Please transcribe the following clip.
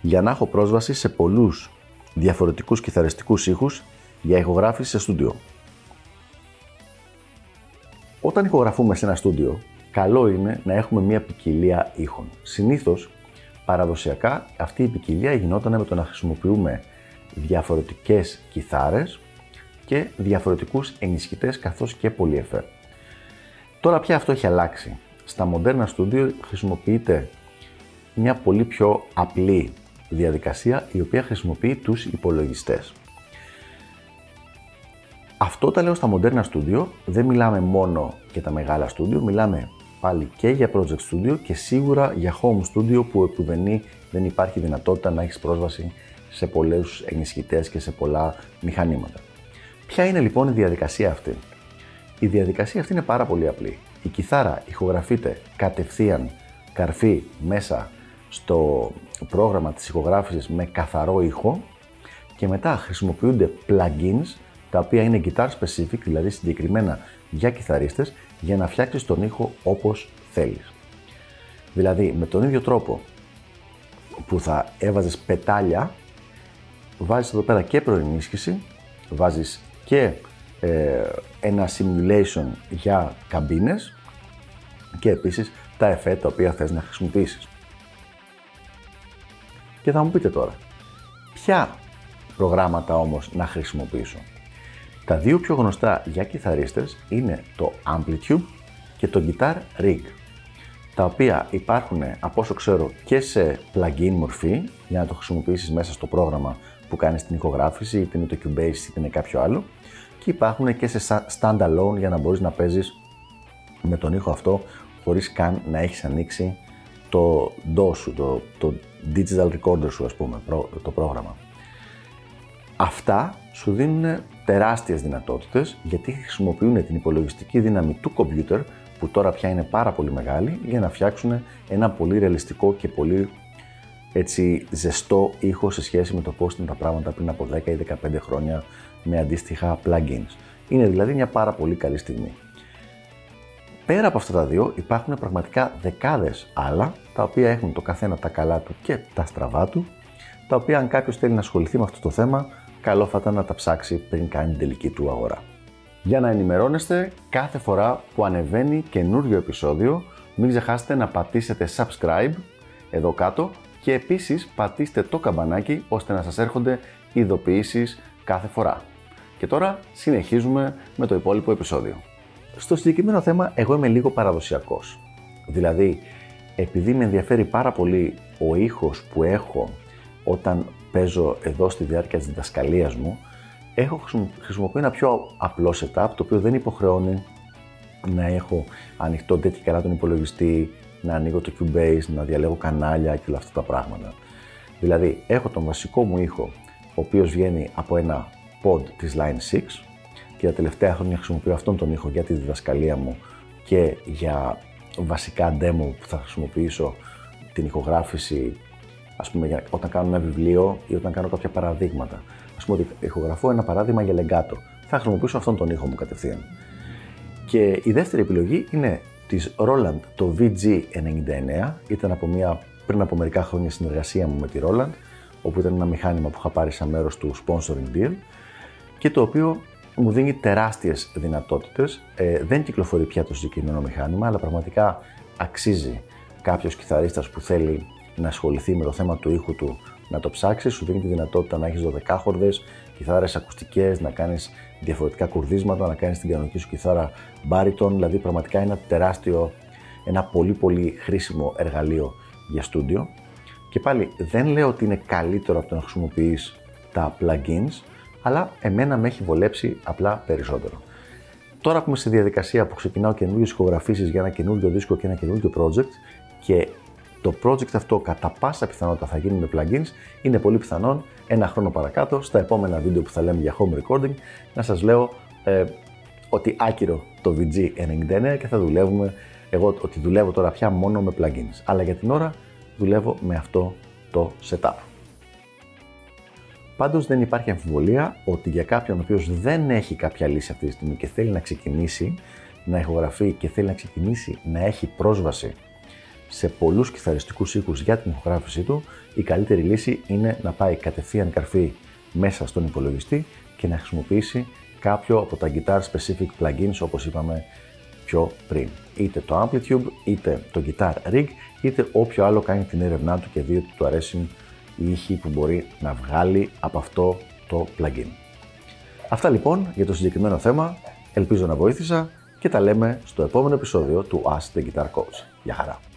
για να έχω πρόσβαση σε πολλούς διαφορετικούς κιθαριστικούς ήχους για ηχογράφηση σε στούντιο. Όταν ηχογραφούμε σε ένα στούντιο, καλό είναι να έχουμε μια ποικιλία ήχων. Συνήθως, παραδοσιακά, αυτή η ποικιλία γινόταν με το να χρησιμοποιούμε διαφορετικές κιθάρες και διαφορετικούς ενισχυτές καθώς και πολυεφέ. Τώρα πια αυτό έχει αλλάξει. Στα μοντέρνα στούντιο χρησιμοποιείται μια πολύ πιο απλή διαδικασία η οποία χρησιμοποιεί τους υπολογιστές. Αυτό τα λέω στα μοντέρνα studio, δεν μιλάμε μόνο για τα μεγάλα studio, μιλάμε πάλι και για project studio και σίγουρα για home studio που επουδενή δεν υπάρχει δυνατότητα να έχεις πρόσβαση σε πολλούς ενισχυτές και σε πολλά μηχανήματα. Ποια είναι λοιπόν η διαδικασία αυτή; Η διαδικασία αυτή είναι πάρα πολύ απλή. Η κιθάρα ηχογραφείται κατευθείαν καρφί μέσα στο πρόγραμμα της ηχογράφησης με καθαρό ήχο και μετά χρησιμοποιούνται plugins τα οποία είναι guitar specific, δηλαδή συγκεκριμένα για κιθαρίστες, για να φτιάξεις τον ήχο όπως θέλεις. Δηλαδή, με τον ίδιο τρόπο που θα έβαζες πετάλια, βάζεις εδώ πέρα και προενίσχυση, βάζεις και ε, ένα simulation για καμπίνες και επίσης τα εφέ τα οποία θες να χρησιμοποιήσεις. Και θα μου πείτε τώρα, ποια προγράμματα όμως να χρησιμοποιήσω; Τα δύο πιο γνωστά για κιθαρίστες είναι το Amplitude και το Guitar Rig, τα οποία υπάρχουν από όσο ξέρω και σε plugin μορφή για να το χρησιμοποιήσεις μέσα στο πρόγραμμα που κάνεις την ηχογράφηση, είτε είναι το Cubase είτε είναι κάποιο άλλο και υπάρχουν και σε standalone για να μπορείς να παίζεις με τον ήχο αυτό χωρίς καν να έχεις ανοίξει το DAW σου, το, το digital recorder σου ας πούμε, το πρόγραμμα. Αυτά σου δίνουν τεράστιες δυνατότητες γιατί χρησιμοποιούν την υπολογιστική δύναμη του computer που τώρα πια είναι πάρα πολύ μεγάλη για να φτιάξουν ένα πολύ ρεαλιστικό και πολύ έτσι ζεστό ήχο σε σχέση με το πώς ήταν τα πράγματα πριν από 10 ή 15 χρόνια με αντίστοιχα plugins. Είναι δηλαδή μια πάρα πολύ καλή στιγμή. Πέρα από αυτά τα δύο υπάρχουν πραγματικά δεκάδες άλλα τα οποία έχουν το καθένα τα καλά του και τα στραβά του τα οποία αν κάποιος θέλει να ασχοληθεί με αυτό το θέμα καλό θα ήταν να τα ψάξει πριν κάνει την τελική του αγορά. Για να ενημερώνεστε κάθε φορά που ανεβαίνει καινούριο επεισόδιο μην ξεχάσετε να πατήσετε subscribe εδώ κάτω και επίσης πατήστε το καμπανάκι ώστε να σας έρχονται ειδοποιήσεις κάθε φορά. Και τώρα συνεχίζουμε με το υπόλοιπο επεισόδιο. Στο συγκεκριμένο θέμα, εγώ είμαι λίγο παραδοσιακός. Δηλαδή, επειδή με ενδιαφέρει πάρα πολύ ο ήχος που έχω όταν παίζω εδώ στη διάρκεια της διδασκαλίας μου, έχω χρησιμοποιώ ένα πιο απλό setup, το οποίο δεν υποχρεώνει να έχω ανοιχτό τέτοιο καλά τον υπολογιστή, να ανοίγω το Cubase, να διαλέγω κανάλια και όλα αυτά τα πράγματα. Δηλαδή, έχω τον βασικό μου ήχο, ο οποίος βγαίνει από ένα pod της Line 6, και τα τελευταία χρόνια χρησιμοποιώ αυτόν τον ήχο για τη διδασκαλία μου και για βασικά demo που θα χρησιμοποιήσω την ηχογράφηση ας πούμε, για, όταν κάνω ένα βιβλίο ή όταν κάνω κάποια παραδείγματα. Ας πούμε ότι ηχογραφώ ένα παράδειγμα για λεγκάτο. Θα χρησιμοποιήσω αυτόν τον ήχο μου κατευθείαν. Και η δεύτερη επιλογή είναι της Roland το VG99. Ήταν από μια, πριν από μερικά χρόνια συνεργασία μου με τη Roland, όπου ήταν ένα μηχάνημα που είχα πάρει σαν μέρος του sponsoring deal και το οποίο μου δίνει τεράστιες δυνατότητες. Ε, δεν κυκλοφορεί πια το συγκεκριμένο μηχάνημα, αλλά πραγματικά αξίζει κάποιος κιθαρίστας που θέλει να ασχοληθεί με το θέμα του ήχου του να το ψάξει. Σου δίνει τη δυνατότητα να έχεις 12 χορδε, κιθάρες ακουστικές, να κάνεις διαφορετικά κουρδίσματα, να κάνεις την κανονική σου κιθάρα μπάριτον. Δηλαδή, πραγματικά ένα τεράστιο, ένα πολύ πολύ χρήσιμο εργαλείο για στούντιο. Και πάλι δεν λέω ότι είναι καλύτερο από το να χρησιμοποιείς τα plugins, αλλά εμένα με έχει βολέψει απλά περισσότερο. Τώρα που είμαι στη διαδικασία που ξεκινάω καινούριε ηχογραφήσεις για ένα καινούριο δίσκο και ένα καινούριο project και το project αυτό κατά πάσα πιθανότητα θα γίνει με plugins, είναι πολύ πιθανόν ένα χρόνο παρακάτω, στα επόμενα βίντεο που θα λέμε για home recording, να σας λέω ε, ότι άκυρο το VG99 και θα δουλεύουμε, εγώ ότι δουλεύω τώρα πια μόνο με plugins. Αλλά για την ώρα δουλεύω με αυτό το setup. Πάντως δεν υπάρχει αμφιβολία ότι για κάποιον ο οποίος δεν έχει κάποια λύση αυτή τη στιγμή και θέλει να ξεκινήσει να ηχογραφεί και θέλει να ξεκινήσει να έχει πρόσβαση σε πολλούς κιθαριστικούς οίκους για την ηχογράφησή του, η καλύτερη λύση είναι να πάει κατευθείαν καρφί μέσα στον υπολογιστή και να χρησιμοποιήσει κάποιο από τα guitar specific plugins όπως είπαμε πιο πριν. Είτε το Amplitude, είτε το Guitar Rig, είτε όποιο άλλο κάνει την έρευνά του και δει ότι του αρέσουν οι ήχοι που μπορεί να βγάλει από αυτό το plugin. Αυτά λοιπόν για το συγκεκριμένο θέμα. Ελπίζω να βοήθησα και τα λέμε στο επόμενο επεισόδιο του Ask the Guitar Coach. Γεια χαρά!